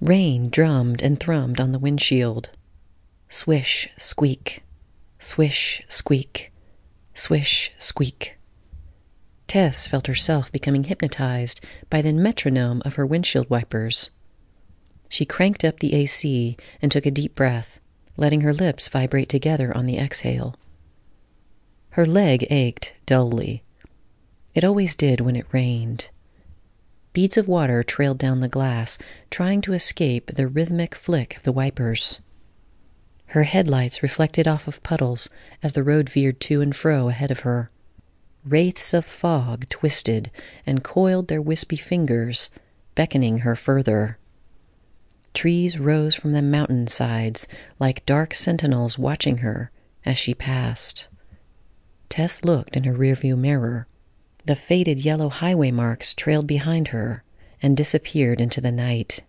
Rain drummed and thrummed on the windshield. Swish, squeak. Swish, squeak. Swish, squeak. Tess felt herself becoming hypnotized by the metronome of her windshield wipers. She cranked up the AC and took a deep breath, letting her lips vibrate together on the exhale. Her leg ached dully. It always did when it rained. Beads of water trailed down the glass, trying to escape the rhythmic flick of the wipers. Her headlights reflected off of puddles as the road veered to and fro ahead of her. Wraiths of fog twisted and coiled their wispy fingers, beckoning her further. Trees rose from the mountain sides like dark sentinels watching her as she passed. Tess looked in her rearview mirror. The faded yellow highway marks trailed behind her and disappeared into the night.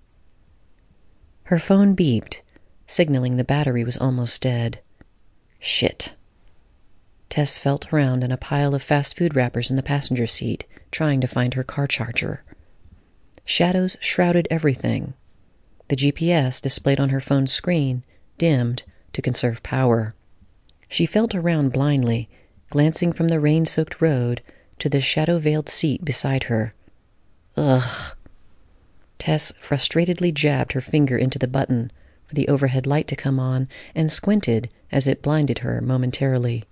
Her phone beeped, signaling the battery was almost dead. Shit. Tess felt around in a pile of fast food wrappers in the passenger seat, trying to find her car charger. Shadows shrouded everything. The GPS displayed on her phone's screen dimmed to conserve power. She felt around blindly, glancing from the rain soaked road to the shadow veiled seat beside her. Ugh. Tess frustratedly jabbed her finger into the button for the overhead light to come on and squinted as it blinded her momentarily.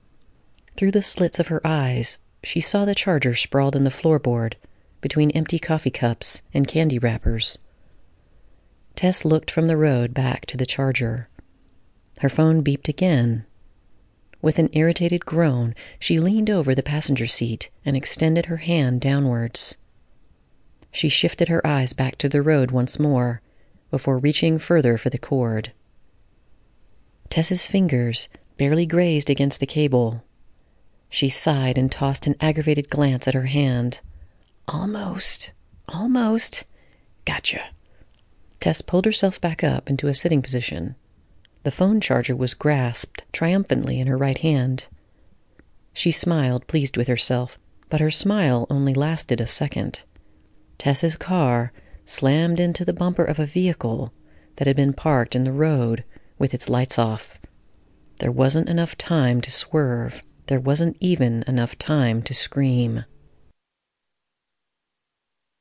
Through the slits of her eyes, she saw the charger sprawled on the floorboard between empty coffee cups and candy wrappers. Tess looked from the road back to the charger. Her phone beeped again with an irritated groan, she leaned over the passenger seat and extended her hand downwards. She shifted her eyes back to the road once more before reaching further for the cord. Tess's fingers barely grazed against the cable. She sighed and tossed an aggravated glance at her hand. Almost. Almost. Gotcha. Tess pulled herself back up into a sitting position. The phone charger was grasped triumphantly in her right hand. She smiled, pleased with herself, but her smile only lasted a second. Tess's car slammed into the bumper of a vehicle that had been parked in the road with its lights off. There wasn't enough time to swerve. There wasn't even enough time to scream.